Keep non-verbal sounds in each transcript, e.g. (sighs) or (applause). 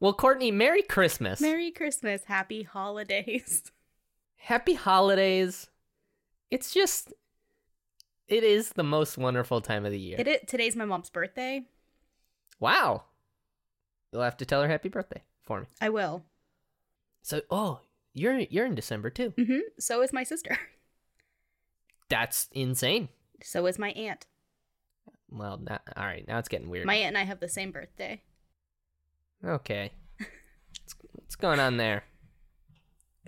Well, Courtney, Merry Christmas. Merry Christmas. Happy holidays. (laughs) Happy holidays. It's just it is the most wonderful time of the year. It is, today's my mom's birthday. Wow. You'll have to tell her happy birthday for me. I will. So, oh, you're you're in December too. hmm So is my sister. (laughs) That's insane. So is my aunt. Well, now, all right, now it's getting weird. My aunt and I have the same birthday. Okay. what's, what's going on there?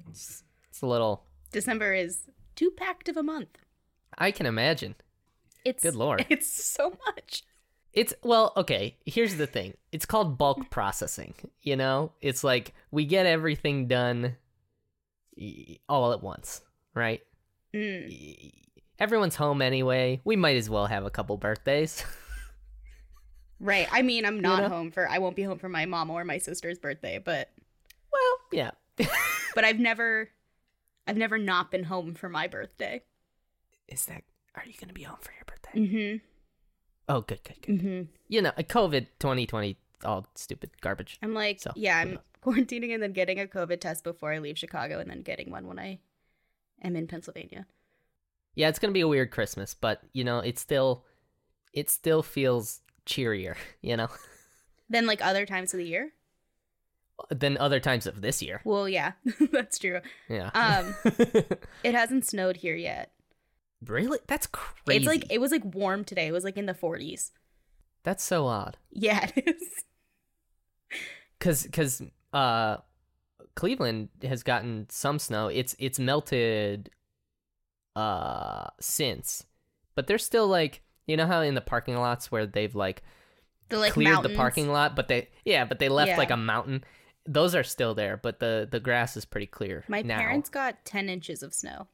It's, it's a little. December is too packed of a month. I can imagine. It's Good lord. (laughs) It's so much. It's well, okay. Here's the thing. It's called bulk processing. You know, it's like we get everything done all at once, right? Mm. Everyone's home anyway. We might as well have a couple birthdays. (laughs) Right. I mean, I'm not know? home for. I won't be home for my mom or my sister's birthday, but well, yeah. (laughs) but I've never, I've never not been home for my birthday. Is that? Are you gonna be home for your birthday? Mm-hmm. Oh, good, good, good. Mm-hmm. You know, a COVID 2020, all stupid garbage. I'm like, So, yeah, I'm quarantining and then getting a COVID test before I leave Chicago, and then getting one when I am in Pennsylvania. Yeah, it's gonna be a weird Christmas, but you know, it still, it still feels cheerier. (laughs) You know, Than like other times of the year. than other times of this year. Well, yeah, (laughs) that's true. Yeah. Um, (laughs) It hasn't snowed here yet. really? That's crazy. It's like it was like warm today. It was like in the 40s. That's so odd. Yeah, it is. Cause, cause, uh, Cleveland has gotten some snow. It's it's melted, uh, since, but there's still like you know how in the parking lots where they've like The like cleared mountains. the parking lot, but they yeah, but they left Yeah. like a mountain. Those are still there, but the the grass is pretty clear. My now. parents got 10 inches of snow.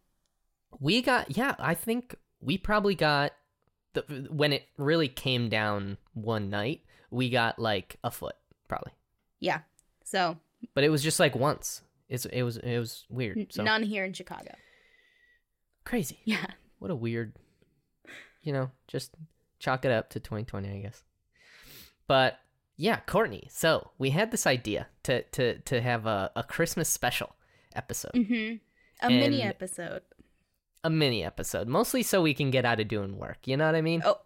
we got yeah, I think we probably got the when it really came down one night, we got like a foot probably, Yeah. So but it was just like once. It's it was it was weird. So none here in Chicago. crazy. Yeah. What a weird, you know, just chalk it up to 2020, I guess. But yeah, Courtney. So we had this idea to to to have a, a Christmas special episode, Mm-hmm. A mini episode. a mini episode, mostly so we can get out of doing work. You know what I mean? Oh,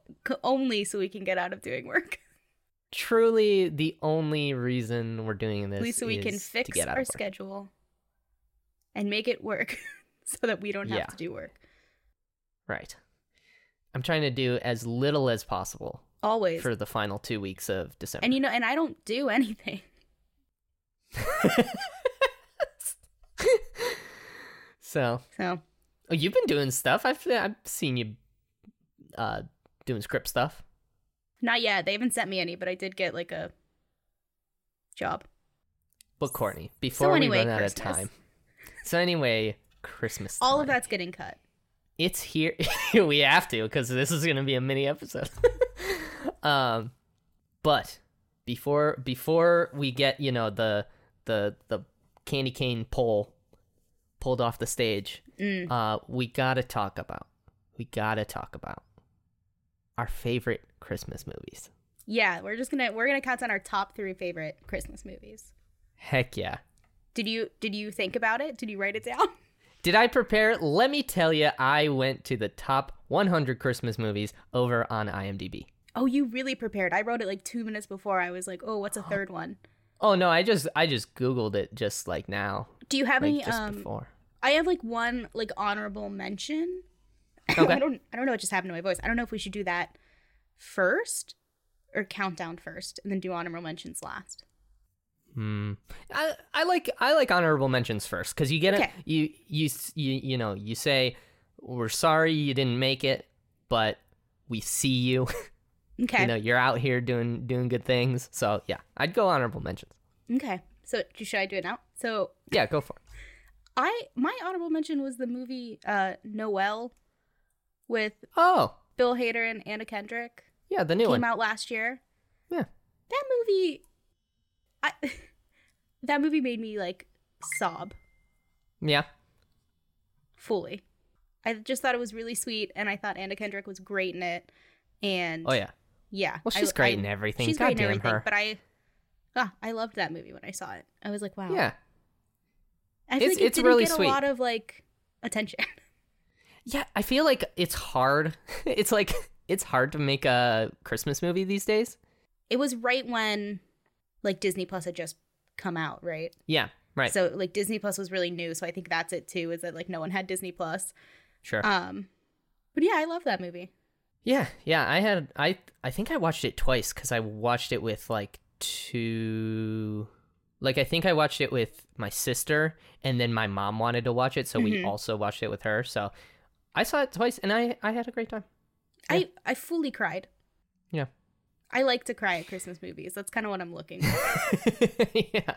only so we can get out of doing work. (laughs) Truly, the only reason we're doing this At least so we can fix our schedule and make it work (laughs) so that we don't have Yeah. to do work. Right. I'm trying to do as little as possible Always. for the final two weeks of December. and you know, and I don't do anything. (laughs) so So Oh, you've been doing stuff. I've I've seen you uh doing script stuff. not yet. They haven't sent me any, but I did get like a job. But Courtney, before anyway, we run out of time. So anyway, Christmas. All of that's getting cut. It's here. (laughs) we have to because this is going to be a mini episode. (laughs) um, but before before we get you know the the the candy cane pole pulled off the stage, Mm. uh, we gotta talk about we gotta talk about our favorite Christmas movies. Yeah, we're just gonna we're gonna count down our top three favorite Christmas movies. Heck yeah. Did you did you think about it? Did you write it down? (laughs) Did I prepare? Let me tell you, I went to the top 100 Christmas movies over on IMDb. Oh, you really prepared. I wrote it like two minutes before. I was like, oh, what's a (gasps) third one? Oh no, I just I just googled it just like now, Do you have like any? just Um, before. I have like one like honorable mention. (laughs) Okay. I don't I don't know what just happened to my voice. I don't know if we should do that first or countdown first and then do honorable mentions last. Hmm. I I like I like honorable mentions first because you get it. You you you you know you say we're sorry you didn't make it, but we see you. (laughs) Okay. you know you're out here doing doing good things. So yeah, I'd go honorable mentions. Okay. So should I do it now? So Yeah, go for it. I my honorable mention was the movie uh Noel with Oh Bill Hader and Anna Kendrick. yeah, the new Came one. Came out last year. Yeah. That movie I (laughs) that movie made me like sob Yeah. fully. I just thought it was really sweet and I thought Anna Kendrick was great in it. And Oh yeah. yeah. Well, I- she's great I- in everything. She's God great in damn everything, her. but I Ah, I loved that movie when I saw it. I was like, wow. Yeah. I feel It's- like it it's didn't really get sweet. a lot of like attention. (laughs) Yeah, I feel like it's hard. (laughs) It's like it's hard to make a Christmas movie these days. it was right when like Disney Plus had just come out, right? Yeah, right. So like Disney Plus was really new, so I think that's it too. Is that like no one had Disney Plus? sure. Um, but yeah, I love that movie. yeah, yeah. I had I I think I watched it twice because I watched it with like two. Like I think I watched it with my sister, and then my mom wanted to watch it, so we Mhm. also watched it with her. So I saw it twice, and I I had a great time. I I fully cried. Yeah. I like to cry at Christmas movies. That's kind of what I'm looking for. (laughs) yeah,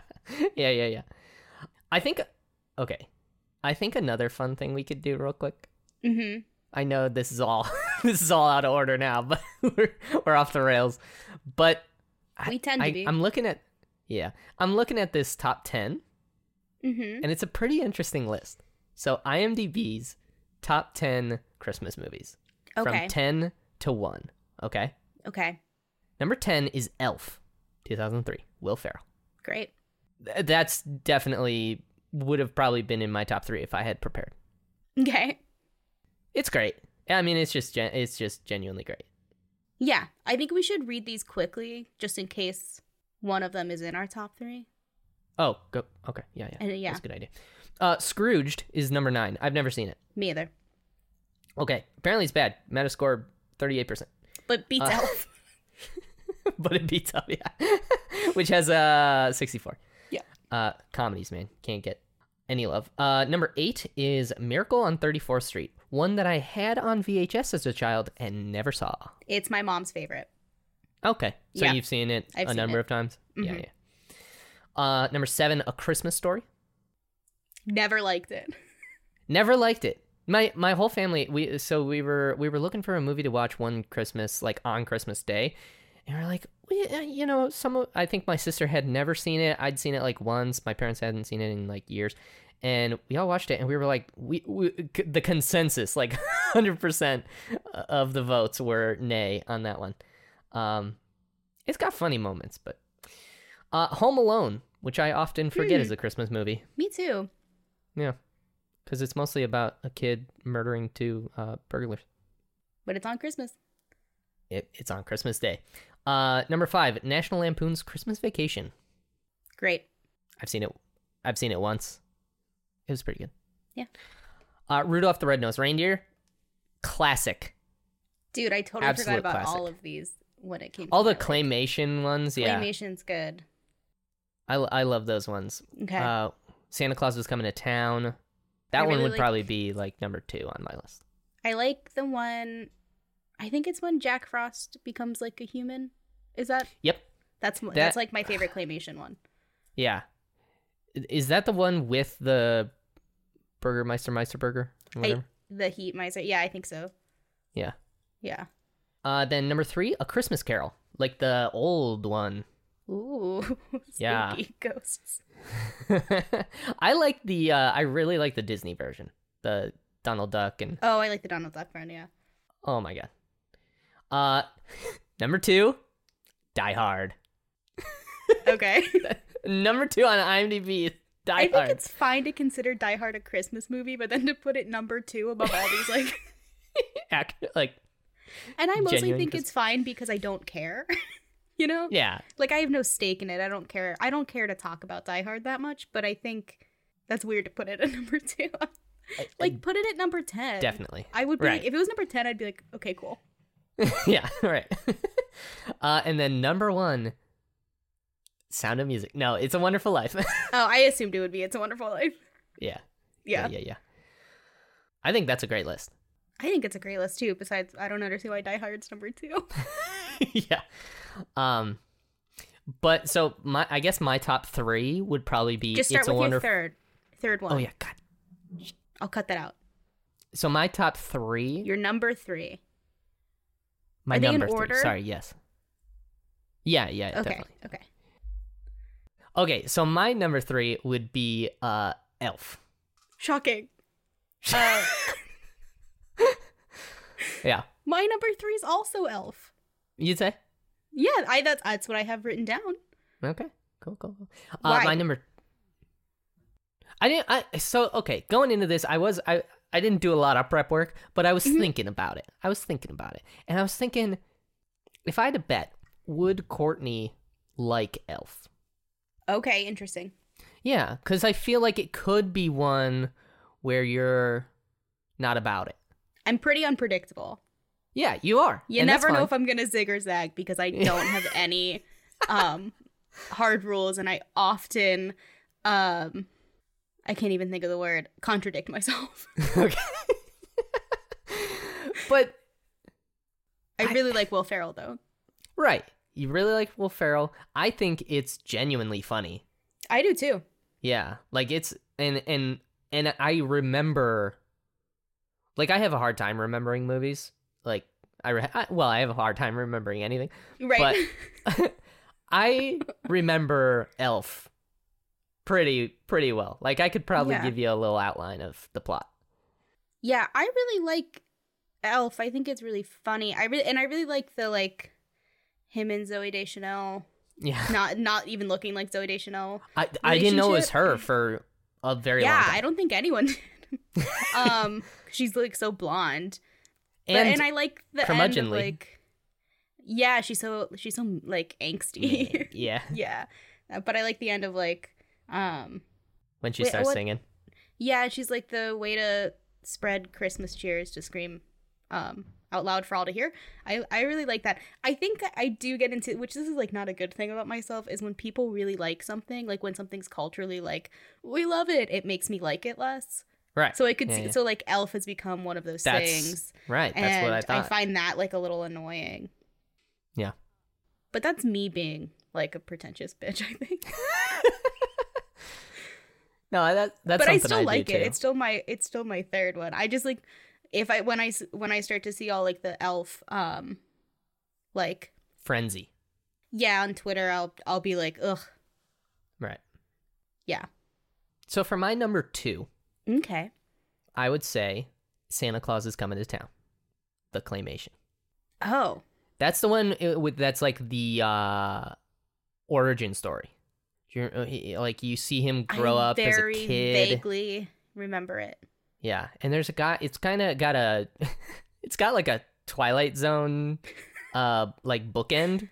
yeah, yeah, yeah. I think okay. I think another fun thing we could do real quick. hmm I know this is all (laughs) this is all out of order now, but (laughs) we're we're off the rails. But I- We tend to I, be. I'm looking at yeah, I'm looking at this top ten, hmm and it's a pretty interesting list. So IMDb's top ten Christmas movies Okay. from ten to one. Okay, Okay. Number ten is Elf, 2003, Will Ferrell. Great. Th- That's definitely would have probably been in my top three if I had prepared. Okay. It's great. I mean, it's just gen- it's just genuinely great. Yeah, I think we should read these quickly, just in case one of them is in our top three. Oh, go. Okay, yeah, yeah, And, yeah. that's a good idea. Uh, Scrooged is number nine. I've never seen it. Me either. Okay, apparently it's bad. Metascore thirty-eight percent, But beats Uh, Elf. (laughs) (laughs) but it beats up, yeah, which has uh sixty-four. Yeah. Uh, comedies, man, can't get any love. Uh, number eight is Miracle on Thirty Fourth Street, one that I had on VHS as a child and never saw. It's my mom's favorite. Okay, so Yeah. you've seen it I've a seen number it. of times. Yeah, Mhm. yeah. Uh, number seven, A Christmas Story. Never liked it. (laughs) Never liked it. My my whole family we so we were we were looking for a movie to watch one Christmas like on Christmas Day, and we're like, we, uh, you know, some of, I think my sister had never seen it. I'd seen it like once. My parents hadn't seen it in like years, and we all watched it, and we were like, we, we the consensus like (laughs) hundred percent of the votes were nay on that one. Um, it's got funny moments, but uh, Home Alone, which I often forget Hmm. is a Christmas movie. Me too. Yeah, because it's mostly about a kid murdering two uh, burglars. But it's on Christmas. It, it's on Christmas Day. Uh, number five, National Lampoon's Christmas Vacation. Great. I've seen it. I've seen it once. It was pretty good. Yeah. Uh, Rudolph the Red-Nosed Reindeer, classic. Dude, I totally Absolute forgot about classic. all of these when it came All to the claymation ones, yeah, Claymation's good. I, I love those ones. Okay. Uh, Santa Claus was coming to town. That I one really would like- probably be like number two on my list. I like the one I think it's when Jack Frost becomes like a human. Is that Yep. that's That- that's like my favorite claymation one. Yeah. Is that the one with the Burgermeister Meisterburger? I, the Heat Miser. Yeah, I think so. Yeah. Yeah. Uh, then number three, A Christmas Carol, like the old one. Ooh. (laughs) Yeah. ghosts. (laughs) I like the. Uh, I really like the Disney version, the Donald Duck and Oh, I like the Donald Duck one, yeah. oh my god. Uh, number two, Die Hard. (laughs) Okay. (laughs) Number two on IMDb, Die Hard. I think it's fine to consider Die Hard a Christmas movie, but then to put it number two above all these, like, (laughs) Act- like and I mostly think it's fine because I don't care. you know, yeah, like I have no stake in it. I don't care. I don't care to talk about Die Hard that much, but I think that's weird to put it at number two. I- like, put it at number ten. definitely. I would be Right. like, if it was number ten, I'd be like, okay, cool. (laughs) yeah, (laughs) right. uh, and then number one, Sound of Music. No, It's a Wonderful Life. (laughs) Oh, I assumed it would be It's a Wonderful Life. yeah, Yeah. yeah, yeah. I think that's a great list. I think it's a great list too. Besides, I don't understand why Die Hard's number two. yeah. Um, but so my, I guess my top three would probably be Just start It's a with your Wonderful. third, third one. Oh yeah, God. I'll cut that out. So my top three. Your number three. My are they in number order? three. Sorry, yes. Yeah, yeah, Okay. definitely. Okay. Okay, so my number three would be uh Elf. Shocking. (laughs) Uh, (laughs) Yeah, my number three is also Elf. you'd say. Yeah, I that's that's what I have written down. Okay. Cool, cool. cool. Uh, Why? my number. I didn't. I so okay. Going into this, I was I I didn't do a lot of prep work, but I was Mhm. thinking about it. I was thinking about it, and I was thinking, if I had to bet, would Courtney like Elf? Okay, interesting. Yeah, because I feel like it could be one where you're not about it. I'm pretty unpredictable. Yeah, you are. You never know if I'm gonna zig or zag because I (laughs) don't have any um hard rules and I often um I can't even think of the word contradict myself. (laughs) okay. (laughs) but I I- really like Will Ferrell though. right, you really like Will Ferrell. I think it's genuinely funny. I do too. Yeah, like it's and and and I remember, like I have a hard time remembering movies. Like I, re- I well, I have a hard time remembering anything. Right. (laughs) I remember Elf pretty pretty well. Like I could probably Yeah. give you a little outline of the plot. yeah, I really like Elf. I think it's really funny. I really and I really like the like him and Zooey Deschanel Yeah, (laughs) not not even looking like Zooey Deschanel. I I didn't know it was her for a very yeah, long time. Yeah, I don't think anyone did. (laughs) um she's like so blonde. But, and, and I like the end of like Yeah, she's so she's so like angsty. yeah, (laughs) yeah. But I like the end of like um when she Wait, starts what- singing. yeah, she's like the way to spread Christmas cheers to scream um out loud for all to hear. I I really like that. I think I do get into which this is like not a good thing about myself is when people really like something, like when something's culturally like we love it, it makes me like it less. Right. So I could Yeah, see yeah. so like Elf has become one of those That's things. right. That's and what I thought. I find that like a little annoying. Yeah. But that's me being like a pretentious bitch, I think. (laughs) no, that that's but I still do like it. too. It's still my it's still my third one. I just like if I when I when I start to see all like the elf um like frenzy. yeah on Twitter I'll I'll be like ugh Right. yeah So for my number two, okay I would say Santa Claus is coming to town. The claymation. oh That's the one uh, with that's like the uh origin story. Do you- uh, he- Like you see him grow I up as a very kid. vaguely remember it Yeah, and there's a guy. It's kind of got a. (laughs) it's got like a Twilight Zone, uh, like bookend,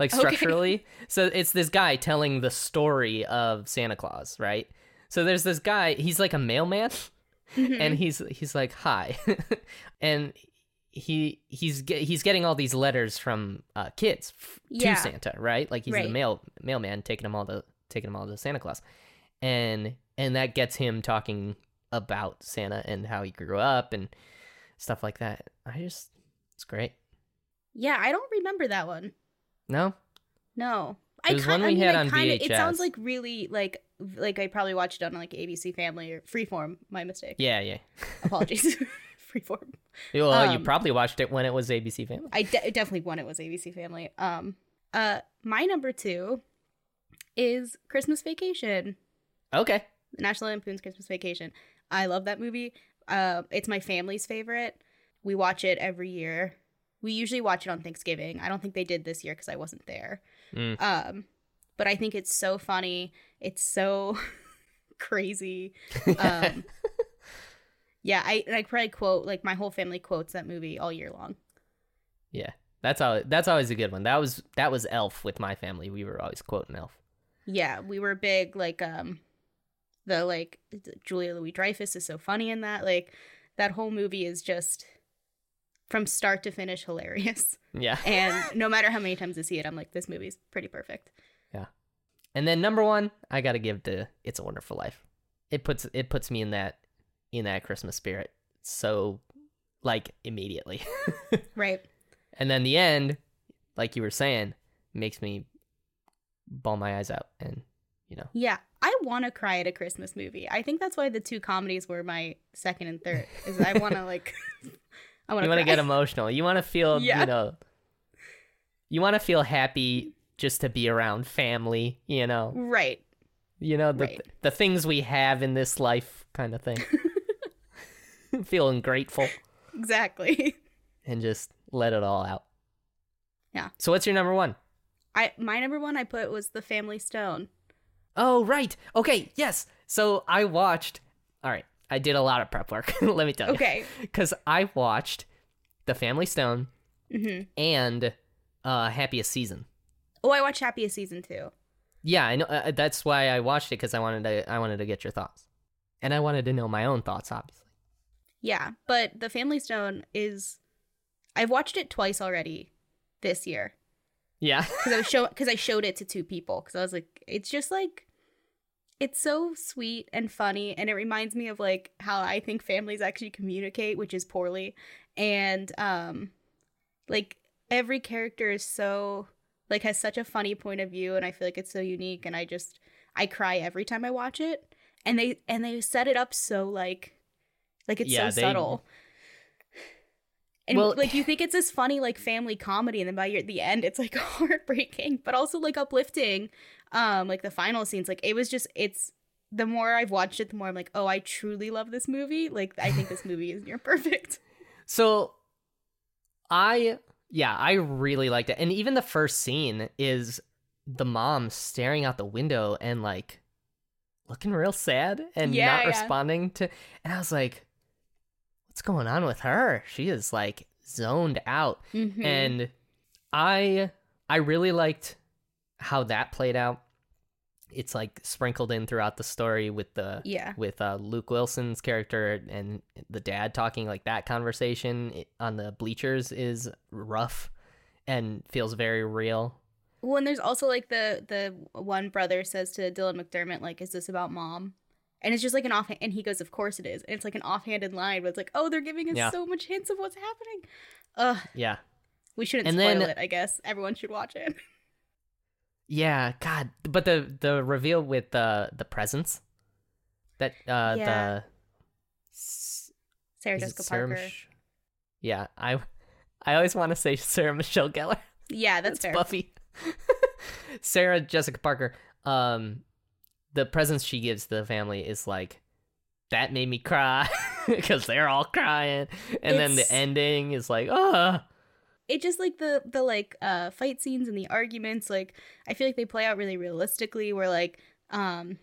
like (laughs) Okay. structurally. So it's this guy telling the story of Santa Claus, right? So there's this guy. He's like a mailman, (laughs) Mm-hmm. and he's he's like hi, and he he's get, he's getting all these letters from uh, kids f- Yeah. to Santa, right? Like he's the mail mailman taking them all to taking them all to Santa Claus, and and that gets him talking about Santa and how he grew up and stuff like that. I just it's great. yeah I don't remember that one No, no It I kind, one I mean, had on kinda, it sounds like really like like I probably watched it on like ABC Family or Freeform my mistake yeah, yeah. (laughs) apologies (laughs) Freeform Well, you Um, probably watched it when it was ABC Family. I de- definitely when it was ABC Family. Um, uh, my number two is Christmas Vacation, Okay, National Lampoon's Christmas Vacation. I love that movie. Uh, it's my family's favorite. We watch it every year. We usually watch it on Thanksgiving. I don't think they did this year because I wasn't there. Mm. Um, but I think it's so funny. It's so (laughs) crazy. Um, (laughs) yeah, I I probably quote like my whole family quotes that movie all year long. yeah. That's always that's always a good one. That was that was Elf with my family. We were always quoting Elf. Yeah, we were big like um the like Julia Louis Dreyfus is so funny in that. Like that whole movie is just from start to finish hilarious. (laughs) Yeah. And no matter how many times I see it, I'm like, this movie's pretty perfect. Yeah. And then number one, I gotta give to "It's a Wonderful Life." It puts it puts me in that in that Christmas spirit so like immediately. (laughs) Right. and then the end, like you were saying, makes me bawl my eyes out, and you know, Yeah. I want to cry at a Christmas movie. I think that's why the two comedies were my second and third. Is I want to (laughs) like (laughs) I want you to want to get emotional. You want to feel, Yeah. you know, you want to feel happy just to be around family. You know, Right. you know the Right. the things we have in this life, kind of thing. (laughs) Feeling grateful. Exactly. and just let it all out. Yeah. So what's your number one? I my number one I put was the Family Stone. Oh, right. Okay, yes. So I watched. All right, I did a lot of prep work. (laughs) Let me tell you. Okay. (laughs) Because I watched The Family Stone hmm and uh, Happiest Season. Oh, I watched Happiest season too. Yeah, I know. Uh, that's why I watched it because I wanted to. I wanted to get your thoughts, and I wanted to know my own thoughts, obviously. Yeah, but the Family Stone is. I've watched it twice already this year Yeah. (laughs) because I was show because I showed it to two people because I was like, it's just like, it's so sweet and funny, and it reminds me of like how I think families actually communicate, which is poorly, and um, like every character is so like has such a funny point of view, and I feel like it's so unique, and I just I cry every time I watch it, and they and they set it up so like, like it's Yeah, so they- subtle. And Well- like you (laughs) think it's this funny like family comedy, and then by your, the end, it's like (laughs) heartbreaking, but also like uplifting. Um, like the final scenes, like it was just it's. The more I've watched it, the more I'm like, oh, I truly love this movie. Like I think this movie is near perfect. (laughs) So, I yeah, I really liked it, and even the first scene is the mom staring out the window and like looking real sad and Yeah, not yeah. responding to. And I was like, "What's going on with her? She is like zoned out." Mhm. and i i really liked how that played out it's like sprinkled in throughout the story with the yeah, with uh, luke wilson's character and the dad talking like that conversation on the bleachers is rough and feels very real Well, and there's also like the the one brother says to Dylan McDermott, like, "Is this about mom?" And it's just like an off, and he goes, "Of course it is." And it's like an offhanded line, but it's like, "Oh, they're giving us Yeah. so much hints of what's happening." Ugh, yeah we shouldn't And spoil then- it. I guess everyone should watch it. (laughs) yeah god but the the reveal with the the presents that uh Yeah. the Sarah Jessica Sarah Parker. Mich- yeah i i always want to say (laughs) sarah michelle gellar yeah, that's fair. Buffy. (laughs) Sarah Jessica Parker. Um, the presents she gives the family is like that made me cry (laughs) because they're all crying, and then the ending is like, oh, it just like the the like uh fight scenes and the arguments like i feel like they play out really realistically where like um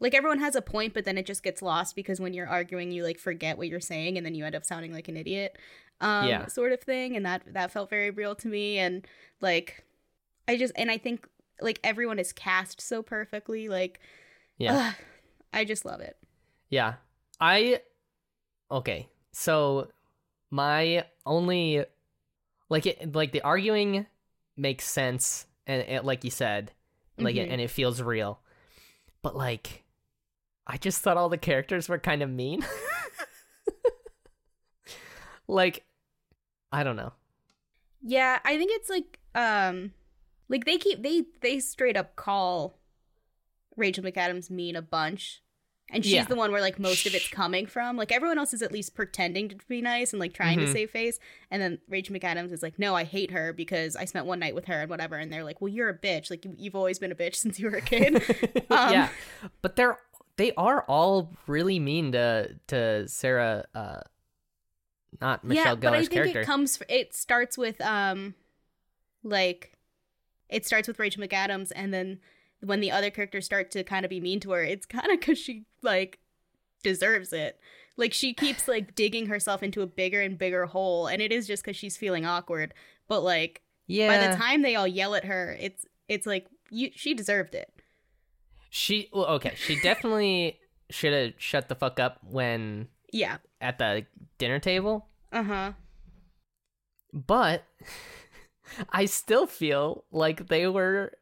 like everyone has a point but then it just gets lost because when you're arguing you like forget what you're saying and then you end up sounding like an idiot um Yeah. sort of thing. And that that felt very real to me. And like i just and i think like everyone is cast so perfectly. Like yeah, ugh, i just love it yeah. I okay. So my only like it like the arguing makes sense, and it, like you said, like it, Mhm. and it feels real, but like I just thought all the characters were kind of mean. (laughs) like I don't know. Yeah, I think it's like um like they keep they they straight up call Rachel McAdams mean a bunch. And she's Yeah. the one where like most of it's coming from. Like everyone else is at least pretending to be nice and like trying Mhm. to save face. And then Rachel McAdams is like, no, I hate her because I spent one night with her and whatever. And they're like, well, you're a bitch. Like you- you've always been a bitch (laughs) since you were a kid. (laughs) Um, yeah, but they're they are all really mean to to Sarah, uh, not Michelle yeah, but I think character. it comes. It starts with um, like, it starts with Rachel McAdams, and then when the other characters start to kind of be mean to her, it's kind of because she like deserves it. Like she keeps like (sighs) digging herself into a bigger and bigger hole, and it is just because she's feeling awkward. But like yeah, by the time they all yell at her, it's it's like you she deserved it. she well, okay. She (laughs) definitely should have shut the fuck up when Yeah. at the dinner table. Uh huh. But (laughs) I still feel like they were.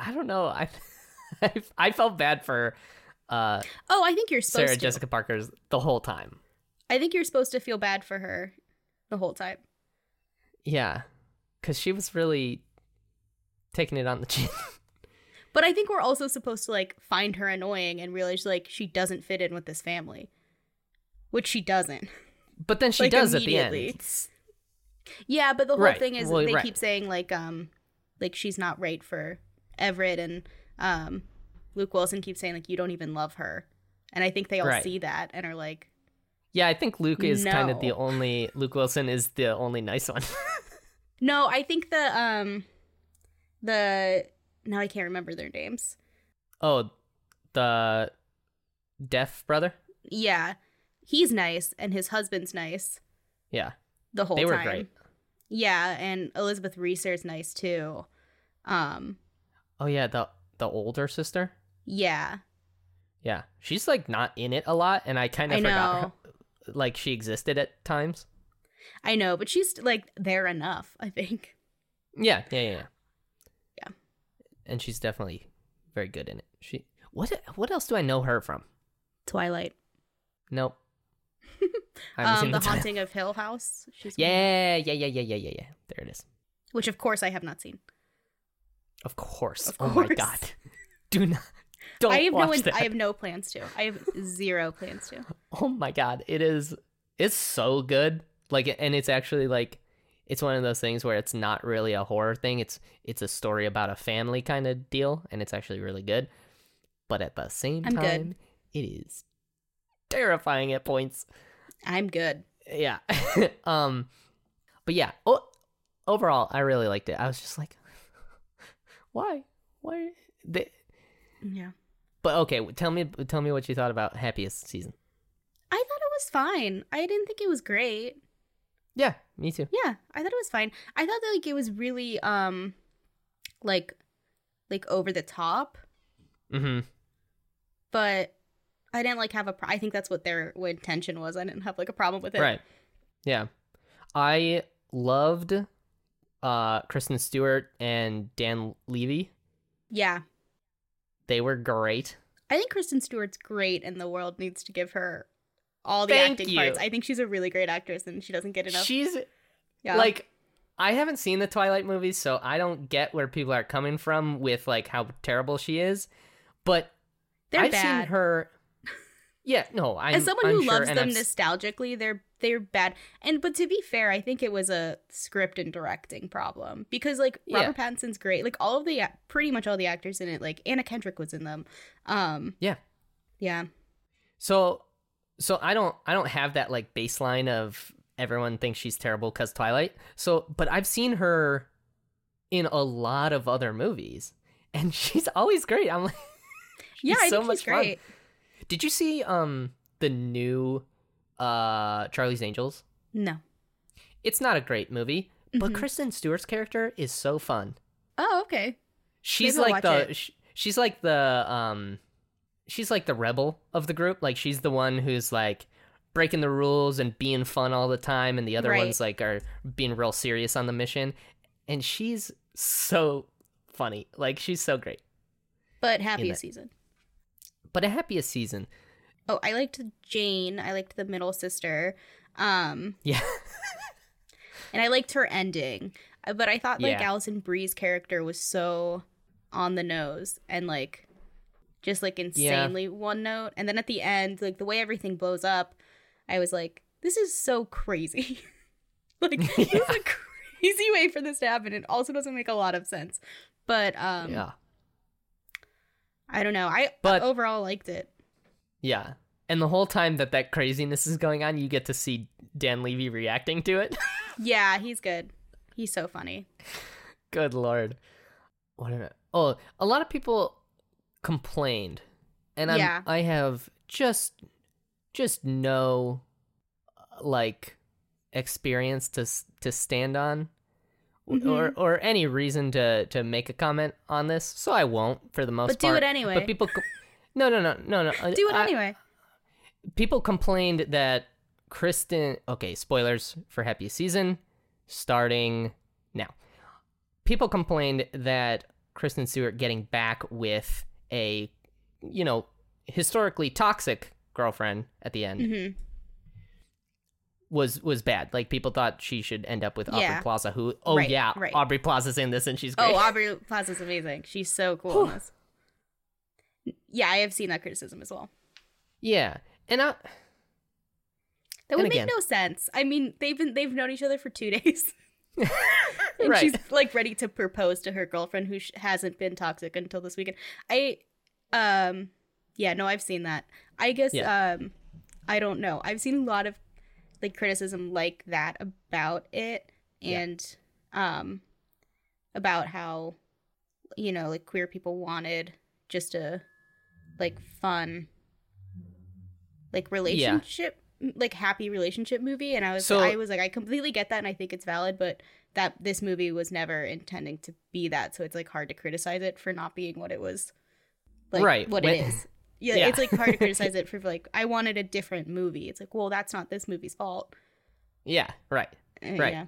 I don't know. (laughs) I I, felt bad for uh, Oh, I think you're supposed Sarah to. Jessica Parker's the whole time. I think you're supposed to feel bad for her the whole time. Yeah, because she was really taking it on the (laughs) chin. But I think we're also supposed to like find her annoying and realize like she doesn't fit in with this family, which she doesn't. But then she Like, does at the end. Yeah, but the whole Right. thing is Well, they right. keep saying like um like she's not right for Everett and um Luke Wilson keep saying like you don't even love her. And I think they all Right. see that and are like Yeah, I think Luke is kind of the only Luke Wilson is the only nice one. (laughs) No, I think the um The now I can't remember their names. Oh, the deaf brother. Yeah, he's nice, and his husband's nice Yeah, the whole they were time. great. Yeah, and Elizabeth Reaser's nice too. Um, Oh yeah, the the older sister. yeah, Yeah, she's like not in it a lot, and I kind of forgot know. her, like she existed at times. I know, but she's like there enough. I think. Yeah, yeah, yeah, yeah. Yeah. And she's definitely very good in it. She what what else do I know her from? Twilight. Nope. (laughs) Um, seen the Haunting of Hill House. She's Yeah, yeah, yeah, yeah, yeah, yeah, yeah. There it is. which of course I have not seen. Of course. Of Oh my god. Do not. (laughs) Don't I have watch no. that. I have no plans to. I have zero plans to. Oh my god, it is it's so good. Like and it's actually like it's one of those things where it's not really a horror thing. It's it's a story about a family kind of deal and it's actually really good. But at the same I'm good. time, it is terrifying at points. I'm good. Yeah. (laughs) um but yeah, o- overall I really liked it. I was just like why? Why they Yeah. But okay, tell me tell me what you thought about happiest season. I thought it was fine. I didn't think it was great. Yeah, me too. Yeah, I thought it was fine. I thought that like it was really um like like over the top, Mhm. but I didn't like have a pro- I think that's what their intention was. I didn't have like a problem with it. Right. Yeah. I loved uh Kristen Stewart and Dan Levy. Yeah. They were great. I think Kristen Stewart's great and the world needs to give her all the Thank acting you. parts. I think she's a really great actress and she doesn't get enough. She's yeah. like I haven't seen the Twilight movies, so I don't get where people are coming from with like how terrible she is. But they're I've bad. seen her Yeah, no, I'm As someone who loves them I've nostalgically, they're they're bad. And but to be fair, I think it was a script and directing problem because like Yeah. Robert Pattinson's great. Like all of the pretty much all the actors in it, like Anna Kendrick was in them. Um Yeah. yeah. So so I don't I don't have that like baseline of everyone thinks she's terrible cuz Twilight. So but I've seen her in a lot of other movies and (laughs) she's always great. I'm like Yeah, she's I so think much she's fun. Did you see um the new uh Charlie's Angels? No. It's not a great movie, but Mhm. Kristen Stewart's character is so fun. Oh, okay. She's Maybe like the it. sh- she's like the um she's like the rebel of the group. Like she's the one who's like breaking the rules and being fun all the time and the other Right. ones like are being real serious on the mission. And she's so funny. Like she's so great. But happiest it. season. But a happiest season. Oh, I liked Jane. I liked the middle sister. Um Yeah. (laughs) and I liked her ending. Uh, But I thought like Yeah. Alison Brie's character was so on the nose and like just like insanely one note. And then at the end, like the way everything blows up, I was like, this is so crazy. (laughs) like (laughs) this is a crazy way for this to happen. It also doesn't make a lot of sense. But um yeah. I don't know. I But- overall liked it. Yeah. And the whole time that that craziness is going on, you get to see Dan Levy reacting to it. (laughs) Yeah, he's good. He's so funny. Good lord. What I- Oh, a lot of people complained, and I'm, Yeah. I have just just no like experience to to stand on, w- or Mm-hmm. or any reason to to make a comment on this. So I won't for the most But do part. it anyway. But people, co- no, no, no, no, no. Do it I- anyway. people complained that Kristen. Okay, spoilers for Happy Season starting now. People complained that Kristen Stewart getting back with a, you know, historically toxic girlfriend at the end hmm was was bad. Like people thought she should end up with Aubrey Yeah. Plaza, who oh Right, yeah, right. Aubrey Plaza's in this and she's great. Oh, Aubrey Plaza's amazing. She's so cool in this. Yeah, I have seen that criticism as well. yeah, and I, That would make no sense. I mean, they've been they've known each other for two (laughs) days, (laughs) and right. she's like ready to propose to her girlfriend who sh- hasn't been toxic until this weekend. I, um, yeah, no, I've seen that. I guess, um, I don't know. I've seen a lot of like criticism like that about it, Yeah. and um, about how you know, like queer people wanted just a like fun like relationship like happy relationship movie and I was So- I was like I completely get that and I think it's valid but that this movie was never intending to be that so it's like hard to criticize it for not being what it was like Right, what when- it is. Yeah, Yeah. it's like hard to (laughs) criticize it for like I wanted a different movie. It's like, well, that's not this movie's fault. Yeah, right. Uh, Right. Yeah.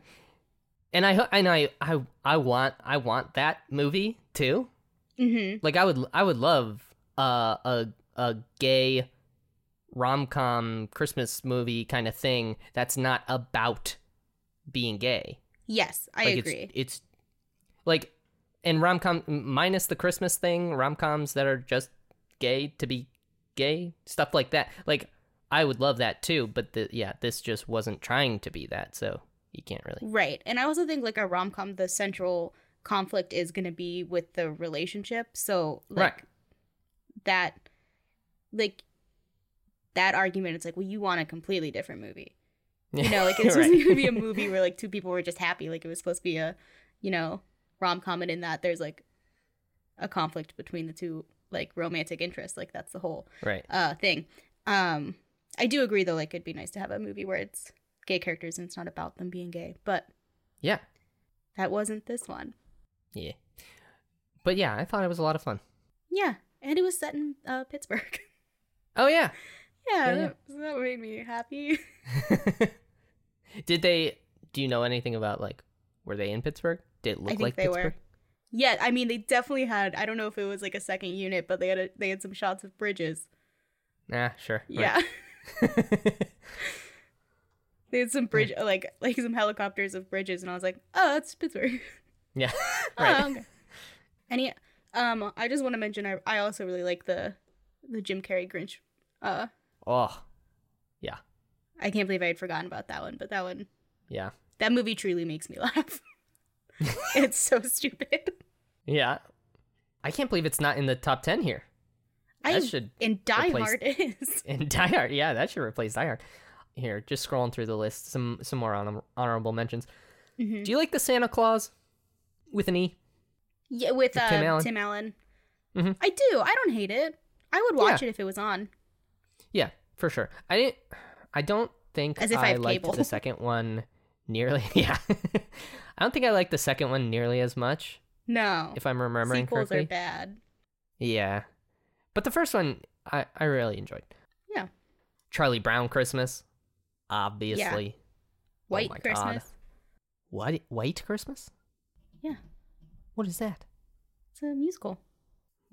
And I and I I I want I want that movie too. Mm-hmm. Like I would I would love uh, a a gay rom com Christmas movie kind of thing that's not about being gay. Yes, I like agree. It's, it's like in rom com minus the Christmas thing, rom coms that are just gay to be gay, stuff like that. Like I would love that too, but the, yeah, this just wasn't trying to be that, so you can't really. Right. And I also think like a rom com, the central conflict is going to be with the relationship. So like Right. that, like that argument, it's like, well, you want a completely different movie. (laughs) You know, like it's Right. supposed to be a movie where like two people were just happy. Like it was supposed to be a, you know, rom com, and in that there's like a conflict between the two like romantic interest. Like that's the whole right. uh thing. Um I do agree though, like it'd be nice to have a movie where it's gay characters and it's not about them being gay, but Yeah. that wasn't this one. Yeah. But yeah, I thought it was a lot of fun. Yeah. And it was set in uh Pittsburgh. (laughs) Oh yeah. yeah, Yeah, yeah. That, that made me happy. (laughs) Did they do you know anything about like were they in Pittsburgh? Did it look like they Pittsburgh? were. Yeah, I mean they definitely had I don't know if it was like a second unit, but they had a, they had some shots of bridges. yeah sure. Yeah. Right. (laughs) They had some bridge like like some helicopters of bridges and I was like, "Oh, that's Pittsburgh." (laughs) yeah. (laughs) Oh, right. okay. Any um I just want to mention I I also really like the the Jim Carrey Grinch. Uh Oh, yeah I can't believe I had forgotten about that one, but that one yeah. that movie truly makes me laugh. (laughs) it's so stupid. Yeah. I can't believe it's not in the top 10 here. I That should and Die replace- Hard (laughs) is. (laughs) in Die Hard. Yeah, that should replace Die Hard. Here, just scrolling through the list, some some more honor- honorable mentions. Mhm. Do you like the Santa Claus with an E? Yeah, with uh, Tim Tim Allen? Allen. Mhm. I do. I don't hate it. I would watch Yeah. it if it was on. Yeah, for sure. I didn't. I don't think As if I I, liked cable. the second one nearly. (laughs) Yeah, I don't think I like the second one nearly as much. No. If I'm remembering Sequels correctly. are bad. Yeah, but the first one I I really enjoyed. Yeah. Charlie Brown Christmas, obviously. Yeah. White Oh my God. Christmas. What White Christmas? Yeah. What is that? It's a musical.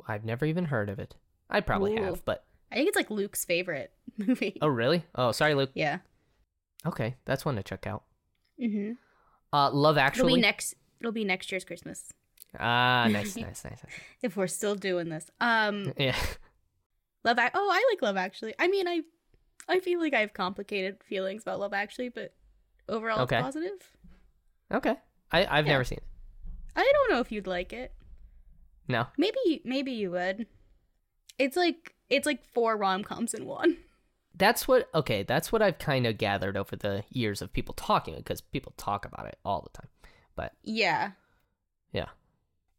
I've never even heard of it. I probably Ooh. have, but I think it's like Luke's favorite (laughs) movie. oh really? Oh, sorry, Luke. Yeah. Okay, that's one to check out. Mm-hmm. Uh, Love Actually. It'll be next. It'll be next year's Christmas ah, (laughs) nice, nice, nice, nice. if we're still doing this. Um, (laughs) Yeah. Love. Oh, I like Love Actually. I mean, I, I feel like I have complicated feelings about Love Actually, but overall, Okay. it's positive. Okay. I I've Yeah. never seen it. I don't know if you'd like it. No. Maybe, maybe you would. It's like it's like four rom coms in one. (laughs) That's what okay, that's what I've kind of gathered over the years of people talking because people talk about it all the time. But Yeah. yeah.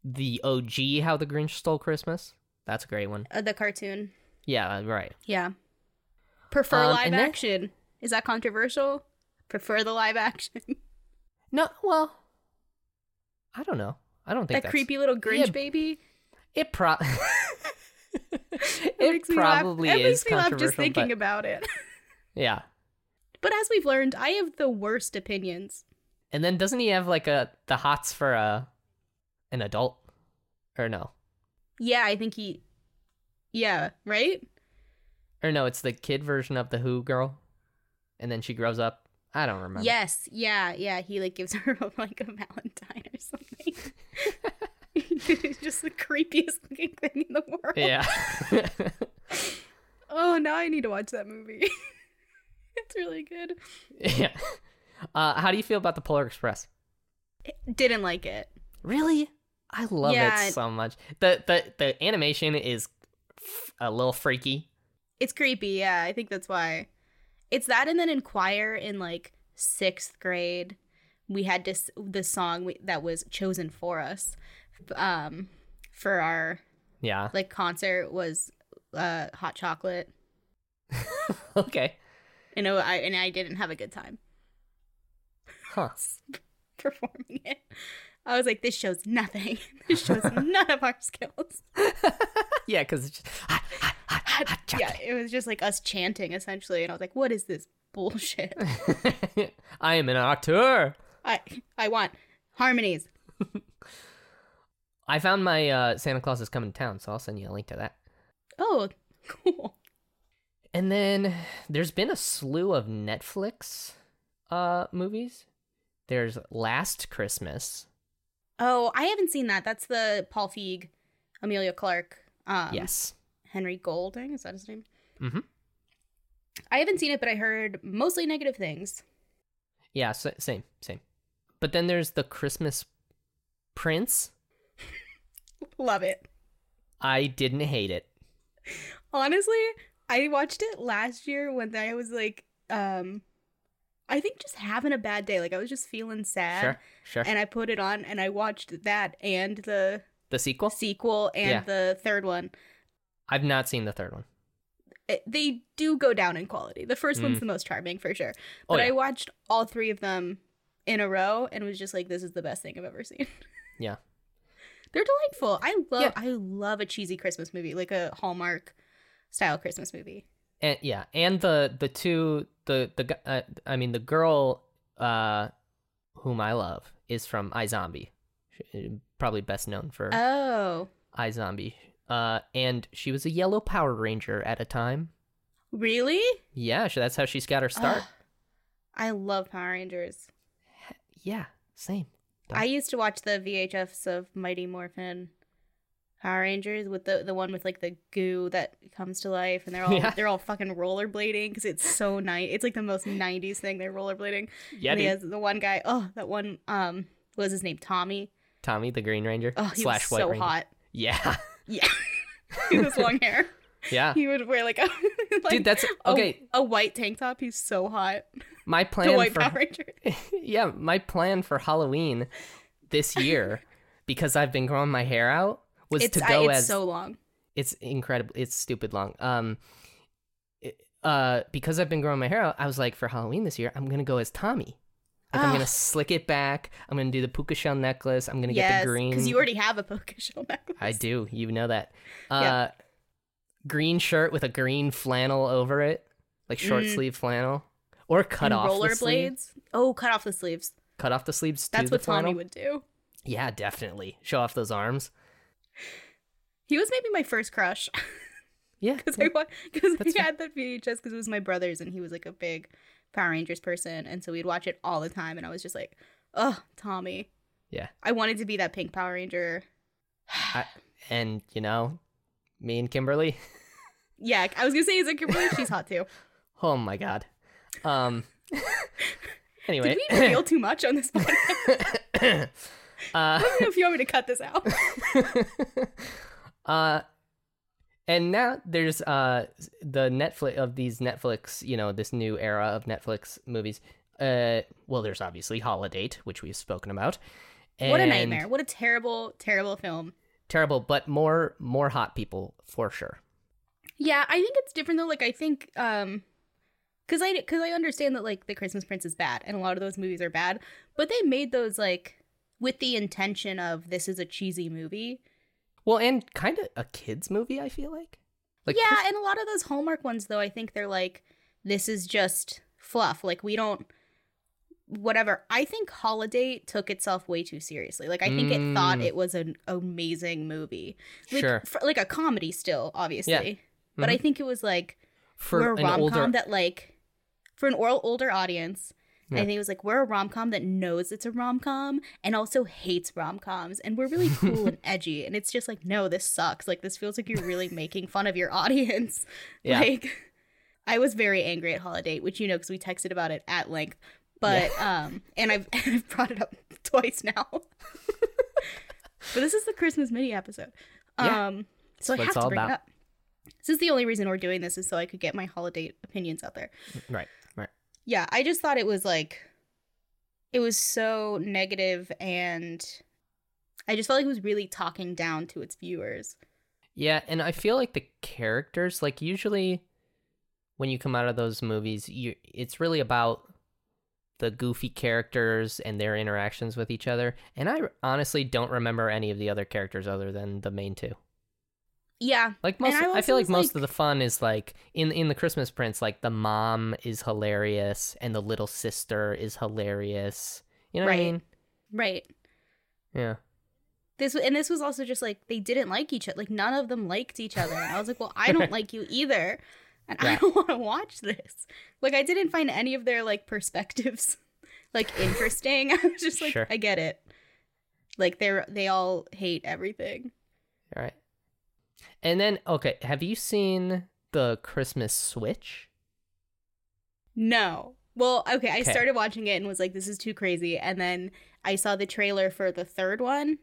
The OG How the Grinch Stole Christmas. That's a great one. Uh, the cartoon. Yeah, right. Yeah. Prefer Um, live and then- action. Is that controversial? Prefer the live action. (laughs) No, well, I don't know. I don't think that creepy little Grinch Yeah. baby. It pro (laughs) (laughs) It makes me laugh- probably that is makes me laugh just thinking but- about it. (laughs) yeah. But as we've learned, I have the worst opinions. And then doesn't he have like a the hots for a an adult or no? Yeah, I think he. Yeah, right. Or no, it's the kid version of the Who girl. And then she grows up. I don't remember. Yes, yeah, yeah. He like gives (laughs) her like a Valentine. It's (laughs) just the creepiest looking thing in the world. Yeah. (laughs) Oh, now I need to watch that movie. (laughs) it's really good. yeah. Uh, how do you feel about the Polar Express? Didn't like it. Really? I love Yeah, it it- so much. The the the animation is f- a little freaky. It's creepy. Yeah, I think that's why. It's that, and then in choir in like sixth grade, we had this this song we, that was chosen for us. Um, for our Yeah. like concert was uh hot chocolate. (laughs) okay. You know, I and I didn't have a good time (laughs) Huh. (laughs) performing it. I was like, this shows nothing. This shows none of our skills. yeah, because it's just hot, hot, hot, hot Yeah, it was just like us chanting essentially, and I was like, what is this bullshit? I am an actor. I I want harmonies. I found my uh, Santa Claus is coming to town, so I'll send you a link to that. Oh, (laughs) cool. And then there's been a slew of Netflix uh, movies. There's Last Christmas. Oh, I haven't seen that. That's the Paul Feig, Emilia Clarke, um, yes. Henry Golding. Is that his name? Mhm. I haven't seen it, but I heard mostly negative things. Yeah, same, same. But then there's the Christmas Prince. Love it. I didn't hate it. Honestly, I watched it last year when I was like, um, I think just having a bad day. Like I was just feeling sad, Sure, sure. and I put it on and I watched that and the the sequel? sequel and Yeah. the third one. I've not seen the third one. It, they do go down in quality. The first one's Mm. the most charming for sure, Oh, but I watched all three of them in a row and was just like, this is the best thing I've ever seen. (laughs) Yeah. They're delightful. I love Yeah. I love a cheesy Christmas movie, like a Hallmark style Christmas movie. And yeah, and the the two the the uh, I mean the girl uh whom I love is from iZombie. She- Probably best known for Oh, iZombie. Uh and she was a yellow Power Ranger at a time. really? Yeah, so that's how she's got her start. I love Power Rangers. yeah, same. I used to watch the VHFs of Mighty Morphin Power Rangers with the the one with like the goo that comes to life, and they're all (laughs) Yeah. they're all fucking rollerblading because it's so nice. It's like the most '90s thing. They're rollerblading. Yeah, and he has the one guy. Oh, that one. Um, what was his name? Tommy. Tommy the Green Ranger Oh, he slash was White so Ranger. hot. Yeah, (laughs) Yeah, (laughs) his long hair. yeah. He would wear like a like Dude, that's a- okay. A, white tank top. He's so hot. My plan for (laughs) yeah, my plan for Halloween this year, (laughs) because I've been growing my hair out, was It's to I- go it's as so long. it's incredible. It's stupid long. Um, uh, because I've been growing my hair out, I was like, for Halloween this year, I'm gonna go as Tommy. Like I'm gonna slick it back. I'm gonna do the puka shell necklace. I'm gonna get the green. because you already have a puka shell (laughs) necklace. I do. You know that. Uh, Yeah. green shirt with a green flannel over it, like short Mm. sleeve flannel, or cut And off the sleeve. rollerblades. Oh, cut off the sleeves. Cut off the sleeves. That's the what Tommy would do. Yeah, definitely. Show off those arms. He was maybe my first crush (laughs) Yeah. because I because fair. had that VHS because it was my brother's and he was like a big Power Rangers person and so we'd watch it all the time and I was just like, oh, Tommy. Yeah. I wanted to be that pink Power Ranger. I, and you know, me and Kimberly. (laughs) Yeah, I was gonna say, is it Kimberly? She's hot too. (laughs) Oh my god. Um. (laughs) anyway. Did we reveal too much on this (laughs) podcast? uh. I don't know if you want me to cut this out. (laughs) uh. And now there's uh the Netflix of these Netflix, you know, this new era of Netflix movies. Uh, well, there's obviously Holiday, which we've spoken about. what a nightmare! What a terrible, terrible film. Terrible, but more more hot people for sure. Yeah, I think it's different though. Like I think um cuz I cuz I understand that like The Christmas Prince is bad and a lot of those movies are bad, but they made those like with the intention of this is a cheesy movie. Well, and kind of a kids movie. I feel like. Like yeah, Chris- and a lot of those Hallmark ones though, I think they're like this is just fluff. Like we don't whatever. I think Holiday took itself way too seriously. Like I think it thought Mm. it was an amazing movie. Like, Sure. for, like a comedy still, obviously. Yeah. But I Mhm. think it was like for we're a an rom com older. that like for an oral older audience. Yeah. I think it was like we're a rom com that knows it's a rom com and also hates rom coms, and we're really (laughs) cool and edgy. And it's just like, no, this sucks. Like this feels like you're really making fun of your (laughs) audience. Yeah. Like, I was very angry at Holiday, which you know because we texted about it at length. But (laughs) um, and I've I've brought it up twice now. but this is the Christmas mini episode. Yeah. Um, so I have to bring about. it up. This is the only reason we're doing this is so I could get my holiday opinions out there. Right. Yeah, I just thought it was like it was so negative and I just felt like it was really talking down to its viewers. Yeah, and I feel like the characters, like usually when you come out of those movies, you it's really about the goofy characters and their interactions with each other. And I honestly don't remember any of the other characters other than the main two. Yeah. Like most, I I, feel like most like- of the fun is like in in the Christmas Prince, like the mom is hilarious and the little sister is hilarious. You know what I Right. mean? Right. Yeah. This and this was also just like they didn't like each other. Like none of them liked each other. And I was like, well, I don't (laughs) like you either, and I don't (laughs) want to watch this. Like I didn't find any of their like perspectives (laughs) like interesting. I was just like, Sure. I get it. Like they're they all hate everything. All right. And then okay, have you seen the Christmas Switch? No. Well, okay, I Okay. started watching it and was like, this is too crazy. And then I saw the trailer for the third one.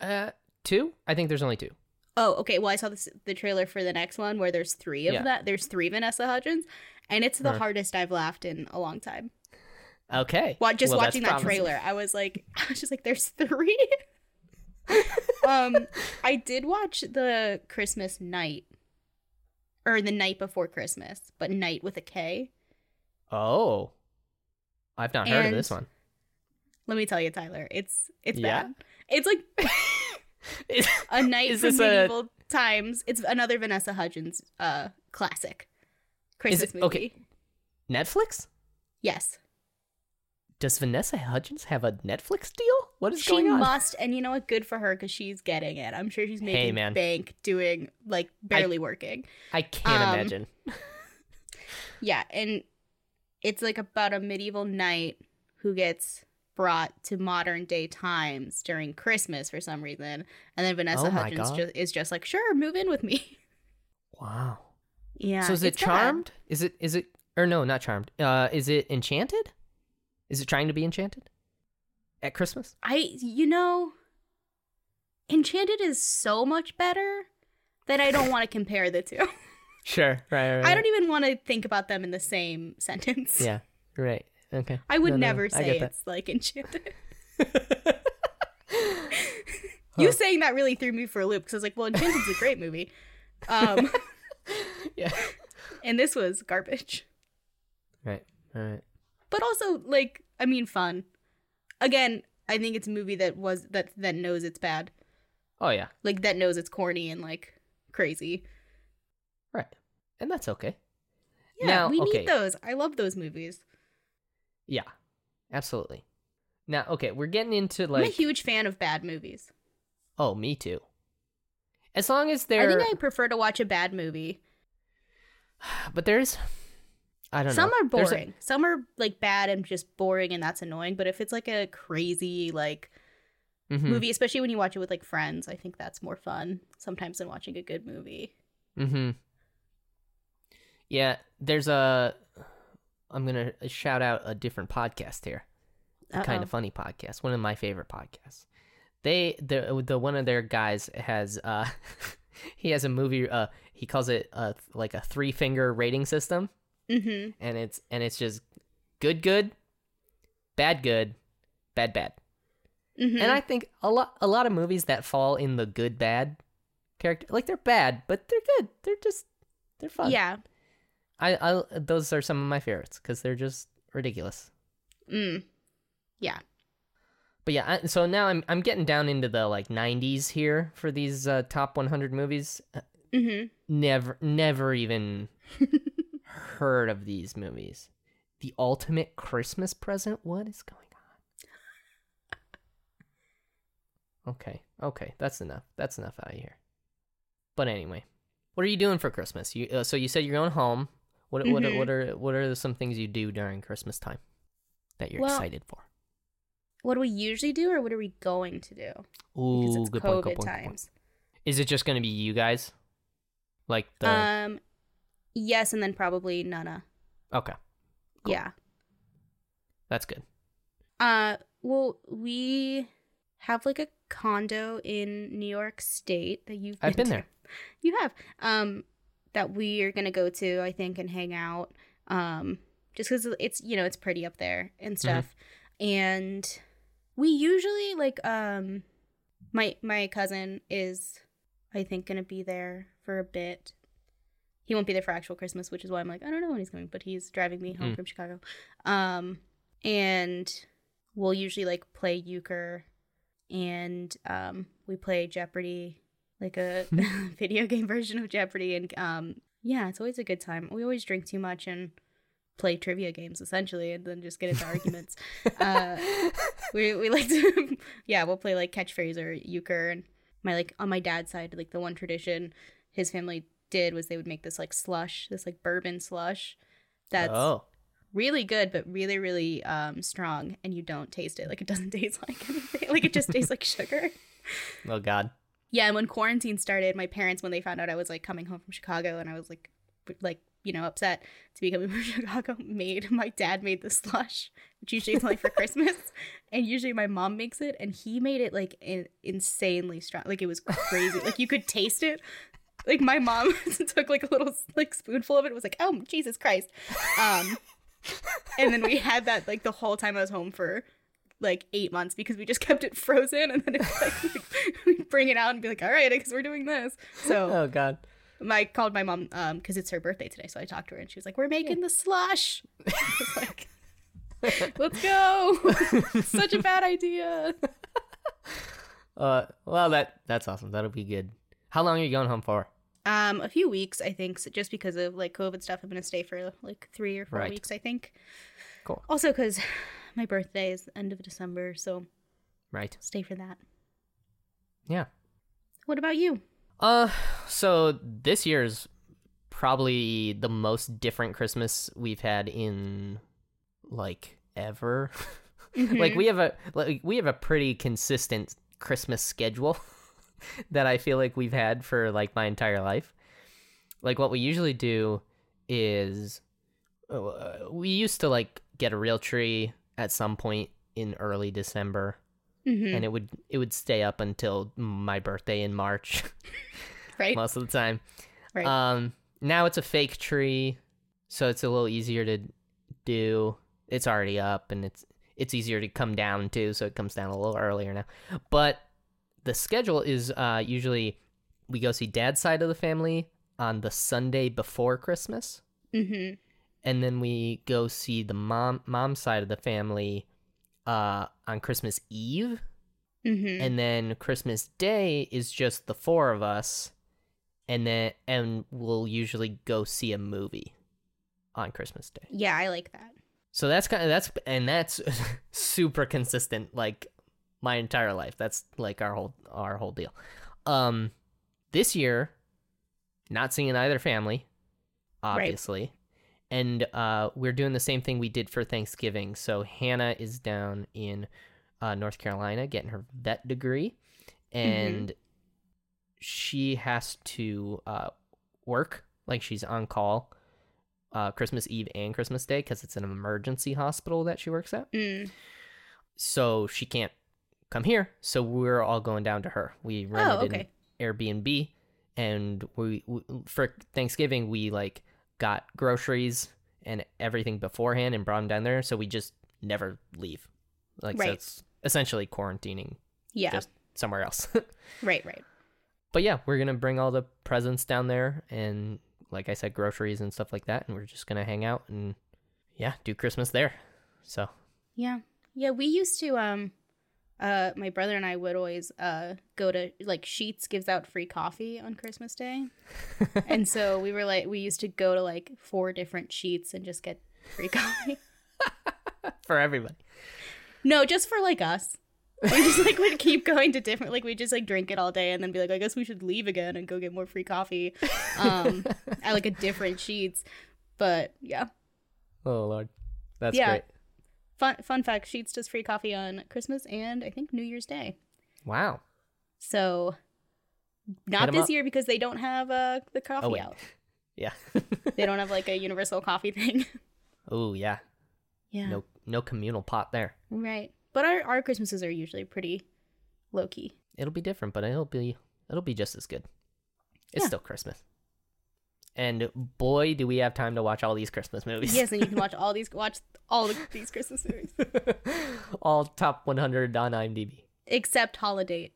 Uh, two? I think there's only two. Oh, okay. Well, I saw this, the trailer for the next one where there's three of Yeah. that. There's three Vanessa Hudgens, and it's the Huh. hardest I've laughed in a long time. Okay. Well, just Well, watching that promising. trailer, I was like, (laughs) I was just like, there's three. (laughs) um, I did watch the Christmas night, or the night before Christmas, but night with a K. Oh. I've not heard of this one. Let me tell you, Tyler, it's it's Yeah? bad. It's like Is- (laughs) a night from this a- medieval times. It's another Vanessa Hudgens uh classic Christmas it- movie. okay. Netflix? Yes, Does Vanessa Hudgens have a Netflix deal? What is she going on? She must, and you know what? Good for her because she's getting it. I'm sure she's making man. bank doing like barely working. I can't Um, imagine. (laughs) Yeah, and it's like about a medieval knight who gets brought to modern day times during Christmas for some reason, and then Vanessa Oh Hudgens ju- is just like, "Sure, move in with me." (laughs) Wow. Yeah. so is it it's bad. Charmed? Is it is it or no, not Charmed. Uh is it Enchanted? Is it trying to be Enchanted? At Christmas? I, you know, Enchanted is so much better that I don't want to compare the two. (laughs) Sure. Right, right. I don't even want to think about them in the same sentence. Yeah. Right. Okay. I would No, no, no, never I say get that. it's like Enchanted. (laughs) You saying that really threw me for a loop because I was like, well, Enchanted's a great movie. Um, (laughs) yeah. and this was garbage. Right. All right. But also, like, I mean, fun. Again, I think it's a movie that was that that knows it's bad. Oh yeah. Like that knows it's corny and like crazy. Right. And that's okay. Yeah, Now, we okay. need those. I love those movies. Yeah. Absolutely. Now, okay, we're getting into like I'm a huge fan of bad movies. Oh, me too. As long as they're I think I prefer to watch a bad movie. (sighs) but there's I don't Some know. Some are There's a- boring. Some are like bad and just boring and that's annoying. But if it's like a crazy like Mhm. movie, especially when you watch it with like friends, I think that's more fun sometimes than watching a good movie. Mm-hmm. Yeah, there's a. I'm gonna shout out a different podcast here. Kind of funny podcast. One of my favorite podcasts. They the the one of their guys has uh (laughs) he has a movie uh he calls it uh like a three finger rating system Mm-hmm. and it's and it's just good good bad good bad bad mm-hmm. and I think a lot a lot of movies that fall in the good bad character like they're bad but they're good they're just they're fun yeah. I, I those are some of my favorites because they're just ridiculous. Mm. Yeah. But yeah, I, so now I'm I'm getting down into the like 90s here for these uh, top 100 movies. Mm-hmm. Never never even (laughs) heard of these movies. The ultimate Christmas present. What is going on? (laughs) Okay, okay, that's enough. That's enough out of here. But anyway, what are you doing for Christmas? You uh, so you said you're going home. What what Mhm. what are what are some things you do during Christmas time that you're Well, excited for? What do we usually do, or what are we going to do? Because Ooh, it's good COVID point, good point, good point. times. Is it just going to be you guys? Like the Um, yes, and then probably Nana. Okay, Cool. Yeah. that's good. Uh, well, we have like a condo in New York State that you've. I've been to. there. (laughs) You have. Um, that we are gonna go to, I think, and hang out. Um, just because it's you know it's pretty up there Mm-hmm. and stuff, and we usually like um My my cousin is, I think, gonna be there for a bit. He won't be there for actual Christmas, which is why I'm like, I don't know when he's coming, but he's driving me home Mm. from Chicago. Um, and we'll usually like play euchre, and um, we play Jeopardy, like a (laughs) (laughs) video game version of Jeopardy, and um, yeah, it's always a good time. We always drink too much and play trivia games essentially, and then just get into arguments. Uh, we we like to (laughs) yeah we'll play like catchphrase or euchre and my like on my dad's side like the one tradition his family did was they would make this like slush this like bourbon slush that's oh, really good but really really um strong and you don't taste it. Like it doesn't (laughs) taste like anything. Like it just tastes like sugar. (laughs) Oh God. yeah and when quarantine started my parents when they found out i was like coming home from chicago and i was like like you know upset to be coming (laughs) from chicago made my dad made the slush which usually is only for christmas and usually my mom makes it and he made it like in- insanely strong. Like it was crazy. Like you could taste it like my mom (laughs) took like a little like spoonful of it It was like oh jesus christ um and then we had that like the whole time i was home for like eight months because we just kept it frozen and then it's like (laughs) we'd bring it out and be like all right i guess we're doing this so Oh God. I called my mom um because it's her birthday today, so I talked to her and she was like, "We're making the slush." I was like, (laughs) "Let's go!" Such a bad idea. Uh, well, that that's awesome. That'll be good. How long are you going home for? Um, a few weeks, I think, so just because of like COVID stuff. I'm gonna stay for like three or four Right. weeks, I think. Cool. Also, because (sighs) my birthday is end of December, so Right. stay for that. Yeah. What about you? Uh, so this year's probably the most different Christmas we've had in like ever. (laughs) like we have a like we have a pretty consistent Christmas schedule (laughs) that I feel like we've had for like my entire life. Like what we usually do is uh, we used to like get a real tree at some point in early December Mhm. and it would it would stay up until my birthday in March (laughs) right, most of the time. right, Um, now it's a fake tree, so it's a little easier to do. It's already up, and it's it's easier to come down too, so it comes down a little earlier now. But the schedule is uh, usually we go see dad's side of the family on the Sunday before Christmas, mm-hmm. and then we go see the mom mom's side of the family uh, on Christmas Eve, Mm-hmm. and then Christmas Day is just the four of us, and then and we'll usually go see a movie on Christmas Day. yeah, I like that. So that's kind of that's and that's (laughs) super consistent like my entire life. That's like our whole our whole deal. Um this year not seeing either family obviously. And uh we're doing the same thing we did for Thanksgiving. So Hannah is down in uh North Carolina getting her vet degree and she has to uh work like she's on call uh, Christmas Eve and Christmas Day because it's an emergency hospital that she works at. Mm. So she can't come here. So we're all going down to her. We rented Oh, okay. an Airbnb, and we, we for Thanksgiving we like got groceries and everything beforehand and brought them down there. So we just never leave. Like so it's essentially quarantining Yeah, just somewhere else. (laughs) right, right. but yeah, we're gonna bring all the presents down there and like I said, groceries and stuff like that, and we're just gonna hang out and yeah, do Christmas there. So Yeah. Yeah, we used to um uh my brother and I would always uh go to like Sheetz gives out free coffee on Christmas Day. (laughs) and so we were like we used to go to like four different Sheetz and just get free coffee. (laughs) for everybody. no, just for like us. We just like would keep going to different like we just like drink it all day and then be like I guess we should leave again and go get more free coffee um (laughs) at like a different Sheetz. But yeah. Oh lord, that's Yeah. great. Fun fun fact, Sheetz does free coffee on Christmas and I think New Year's Day. Wow. So not this up. year because they don't have uh, the coffee Oh out. (laughs) Yeah. They don't have like a universal coffee thing. (laughs) oh yeah. yeah. No no communal pot there. Right. But our, our Christmases are usually pretty low key. It'll be different, but it'll be it'll be just as good. It's Yeah. still Christmas. And boy, do we have time to watch all these Christmas movies. Yes, and you can watch all these (laughs) watch all of these Christmas movies. (laughs) all top 100 on IMDb. Except Holiday.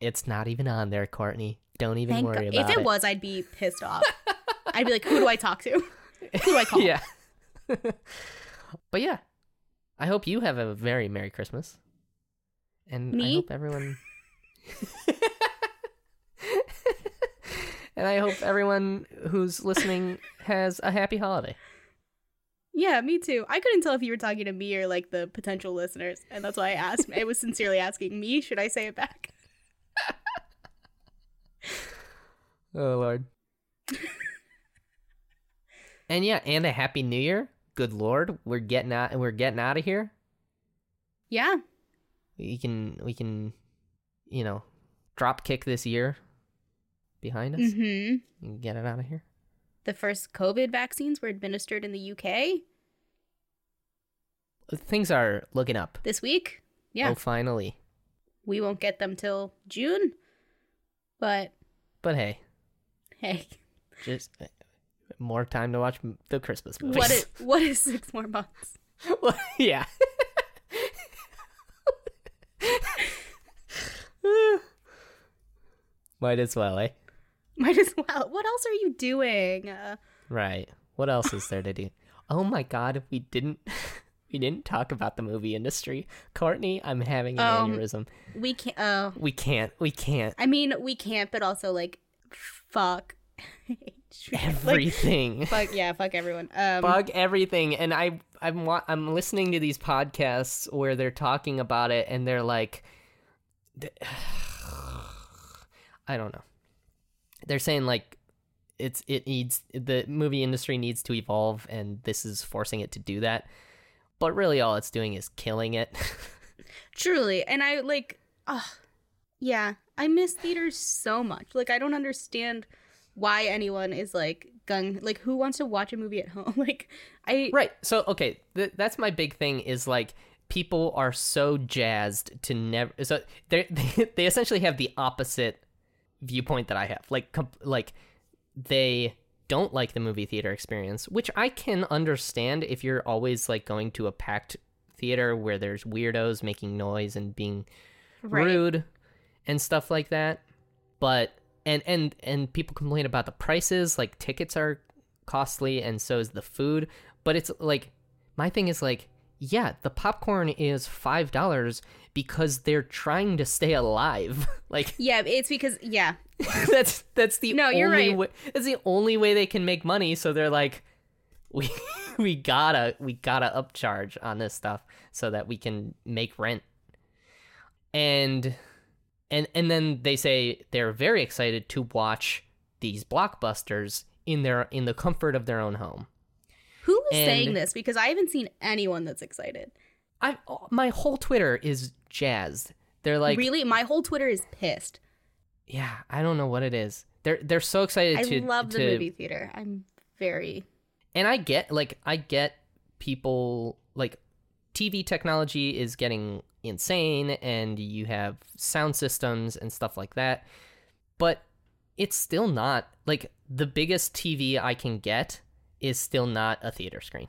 It's not even on there, Courtney. Don't even Thank worry God. about it. If it, it. was, I'd be pissed off. (laughs) I'd be like, who do I talk to? Who do I call? yeah. but yeah, I hope you have a very Merry Christmas. And I hope everyone. And I hope everyone who's listening has a happy holiday. Yeah, me too. I couldn't tell if you were talking to me or like the potential listeners, and that's why I asked. I was sincerely asking me. Should I say it back? (laughs) Oh Lord. and yeah, and a happy new year. Good Lord, we're getting out we're getting out of here. Yeah. We can we can you know, drop kick this year behind us Mm-hmm. and get it out of here. The first COVID vaccines were administered in the UK Things are looking up. this week. Yeah. Oh, finally. We won't get them till June. But But hey, hey, just uh, more time to watch the Christmas movies. what is (laughs) what is six more months? Well, yeah. (laughs) (laughs) Might as well, eh? (laughs) Might as well. What else are you doing? Uh, Right. What else is there to do? Oh my god, we didn't (laughs) we didn't talk about the movie industry. Courtney, I'm having an Um, aneurysm. we can't. Oh, We can't. We can't. I mean, we can't. But also, like, fuck. (laughs) like, Everything. fuck yeah, fuck everyone. Um, Bug everything and I I'm I'm listening to these podcasts where they're talking about it and they're like (sighs) I don't know. They're saying like it's it needs the movie industry needs to evolve and this is forcing it to do that. But really all it's doing is killing it. (laughs) Truly, and I like, uh, yeah, I miss theaters so much. Like, I don't understand why anyone is like gung. Like, who wants to watch a movie at home? (laughs) Like, I Right. So okay, th- that's my big thing is like people are so jazzed to never. So (laughs) they they essentially have the opposite viewpoint that I have. Like comp- like they don't like the movie theater experience, which I can understand if you're always like going to a packed theater where there's weirdos making noise and being right. rude and stuff like that. But and and and people complain about the prices, like tickets are costly and so is the food, but it's like my thing is like yeah, the popcorn is $5 because they're trying to stay alive. (laughs) like Yeah, it's because yeah, (laughs) that's that's the No, only you're right. way that's the only way they can make money so they're like (laughs) we we gotta we gotta upcharge on this stuff so that we can make rent and and and then they say they're very excited to watch these blockbusters in their in the comfort of their own home who is saying this? Because I haven't seen anyone that's excited. I oh, my whole twitter is jazzed they're like really, my whole Twitter is pissed. yeah i don't know what it is they're they're so excited I to love the to movie theater. I'm very and I get like I get people like TV technology is getting insane and you have sound systems and stuff like that. But it's still not like the biggest TV I can get is still not a theater screen.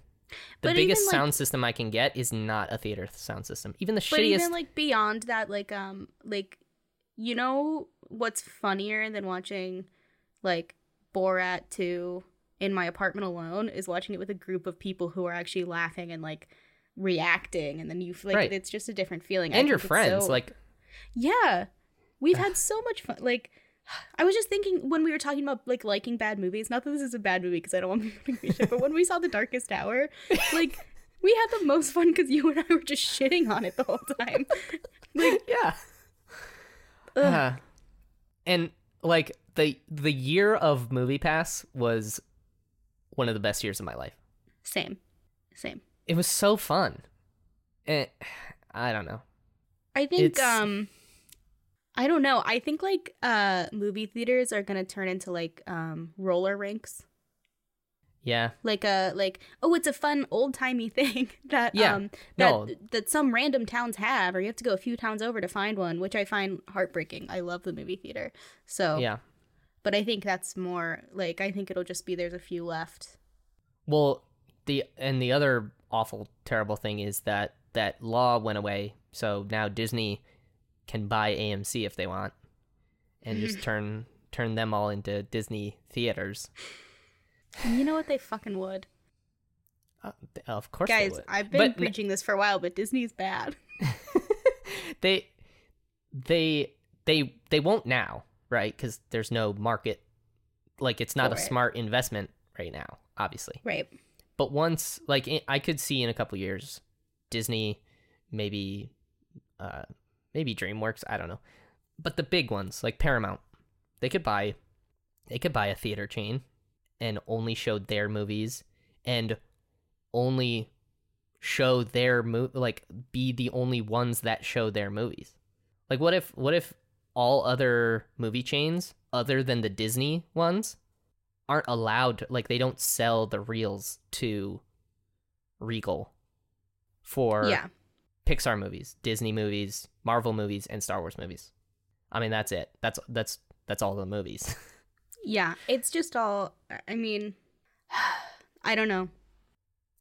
The But biggest even, like- sound system I can get is not a theater sound system. Even the But shittiest even like beyond that, like um, like you know what's funnier than watching like Borat two in my apartment alone is watching it with a group of people who are actually laughing and like reacting, and then you like Right. it's just a different feeling. I and your friends so- like yeah, we've had so much fun. Like. I was just thinking when we were talking about like liking bad movies. Not that this is a bad movie because I don't want (laughs) people to shit, but when we saw The Darkest Hour, like we had the most fun because you and I were just shitting on it the whole time. (laughs) Like, yeah. Uh, and like the the year of MoviePass was one of the best years of my life same, same. it was so fun and i don't know I think It's- um, I don't know. I think like uh, movie theaters are gonna turn into like um roller rinks. yeah Like a like oh, it's a fun old timey (laughs) thing that Yeah, um that no. that some random towns have, or you have to go a few towns over to find one, which I find heartbreaking. I love the movie theater, so yeah But I think that's more like I think it'll just be there's a few left. well the and the other awful terrible thing is that that law went away so now disney can buy amc if they want and just (laughs) turn turn them all into Disney theaters. You know what? They fucking would. Uh, of course, they Guys. I've been But n- preaching this for a while, but Disney's bad. (laughs) (laughs) they they they they won't now, right? Because there's no market. Like it's not For a it. smart investment right now, obviously. Right. But once, like, i- I could see in a couple years, Disney, maybe, uh, maybe DreamWorks. I don't know, but the big ones like Paramount, they could buy, they could buy a theater chain, and only show their movies, and only show their mo like be the only ones that show their movies. Like, what if, what if all other movie chains other than the Disney ones aren't allowed like they don't sell the reels to Regal for yeah. Pixar movies, Disney movies, Marvel movies, and Star Wars movies. I mean, that's it. That's that's that's all the movies. (laughs) Yeah. It's just all. I mean, (sighs) I don't know.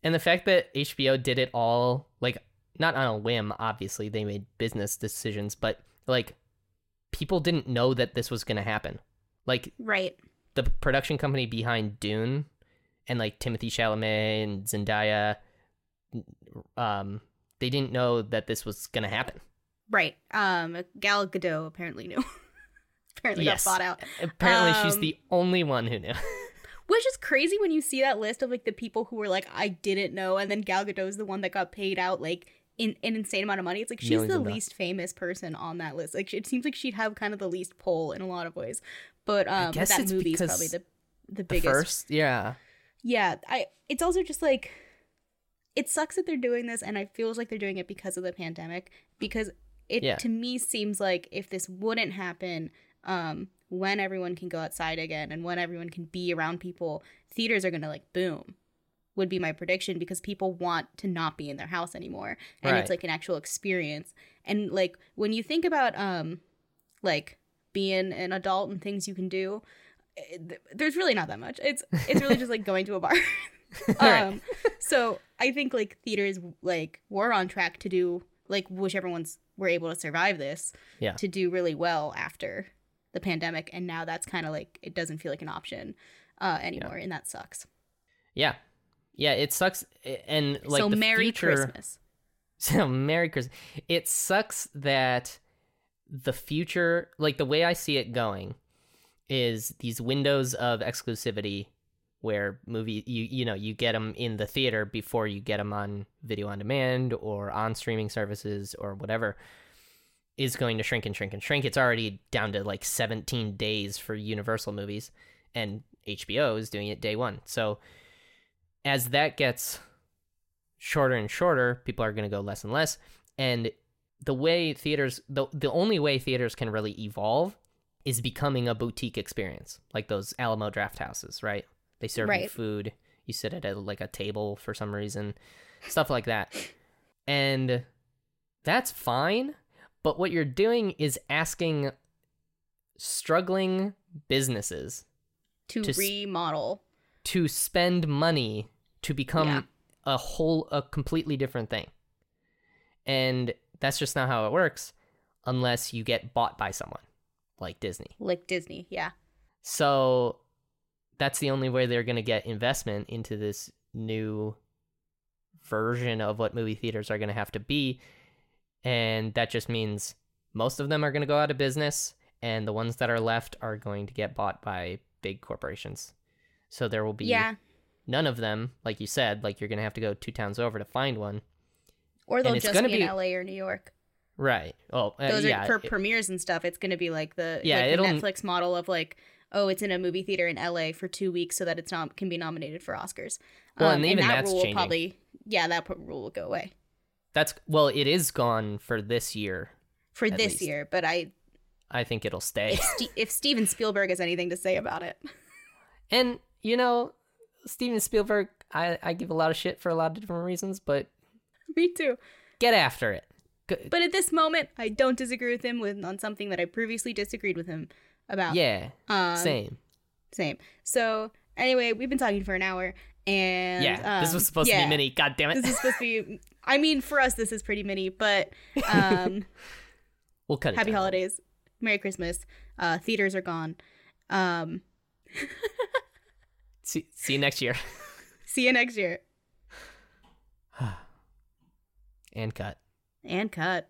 and the fact that HBO did it all like not on a whim, obviously they made business decisions, but like people didn't know that this was going to happen. Like Right. the production company behind Dune and like Timothée Chalamet and Zendaya um they didn't know that this was going to happen. Right. Um, Gal Gadot apparently knew. (laughs) apparently Yes. got bought out. Apparently she's Um, the only one who knew. (laughs) Which is crazy when you see that list of like the people who were like, I didn't know, and then Gal Gadot's the one that got paid out like in an insane amount of money. It's like she's Millions the dollars. least famous person on that list. Like it seems like she'd have kind of the least pull in a lot of ways. But um, that it's movie's probably the the the biggest. first, yeah. Yeah, I. It's also just like, it sucks that they're doing this, and it feels like they're doing it because of the pandemic. Because it Yeah. to me seems like if this wouldn't happen, um, when everyone can go outside again and when everyone can be around people, theaters are gonna like boom. Would be my prediction because people want to not be in their house anymore, and it's like an actual experience. And like when you think about um, like being an adult and things you can do, eh, there's really not that much. It's it's really just like going to a bar. (laughs) Right. um, so I think like theaters like were on track to do like whichever ones were able to survive this Yeah. to do really well after the pandemic, and now that's kind of like it doesn't feel like an option uh, anymore, and that sucks. Yeah. Yeah, it sucks and like so Merry future, Christmas. (laughs) So Merry Christmas. It sucks that the future, like the way I see it going, is these windows of exclusivity where movie you you know you get them in the theater before you get them on video on demand or on streaming services or whatever is going to shrink and shrink and shrink. It's already down to like 17 days for Universal movies and HBO is doing it day 1. So as that gets shorter and shorter, people are going to go less and less. And the way theaters, the, the only way theaters can really evolve is becoming a boutique experience, like those Alamo Drafthouses, right? They serve you food, you sit at a, like a table for some reason, stuff like that. And that's fine, but what you're doing is asking struggling businesses To, to remodel. to spend money to become Yeah. a whole a completely different thing and that's just not how it works unless you get bought by someone like disney Like Disney, yeah. so that's the only way they're going to get investment into this new version of what movie theaters are going to have to be and that just means most of them are going to go out of business and the ones that are left are going to get bought by big corporations so there will be Yeah. none of them, like you said, like you're gonna have to go two towns over to find one. Or they'll just be, be- in LA or New York. Right. Well, uh, Those yeah. are for it- premieres and stuff. It's going to be like the Yeah, like the Netflix model of like, oh, it's in a movie theater in LA for two weeks so that it's not can be nominated for Oscars. Well, Um, and even that that's rule will changing. probably yeah that rule will go away that's well, it is gone for this year. for this least. year. But I I think it'll stay. if Ste- if Steven Spielberg has anything to say about it, (laughs) and you know, Steven Spielberg, I I give a lot of shit for a lot of different reasons, but (laughs) me too. get after it. But at this moment, I don't disagree with him with on something that I previously disagreed with him about. Yeah. um, Same. same. So anyway, we've been talking for an hour, and Yeah. this um, was supposed to be mini. God damn it. this is supposed to be (laughs) i mean for us this is pretty mini but um (laughs) we'll cut it. happy down. holidays merry christmas Uh, theaters are gone. Um, (laughs) See, see you next year. see you next year. (sighs) and cut. And cut.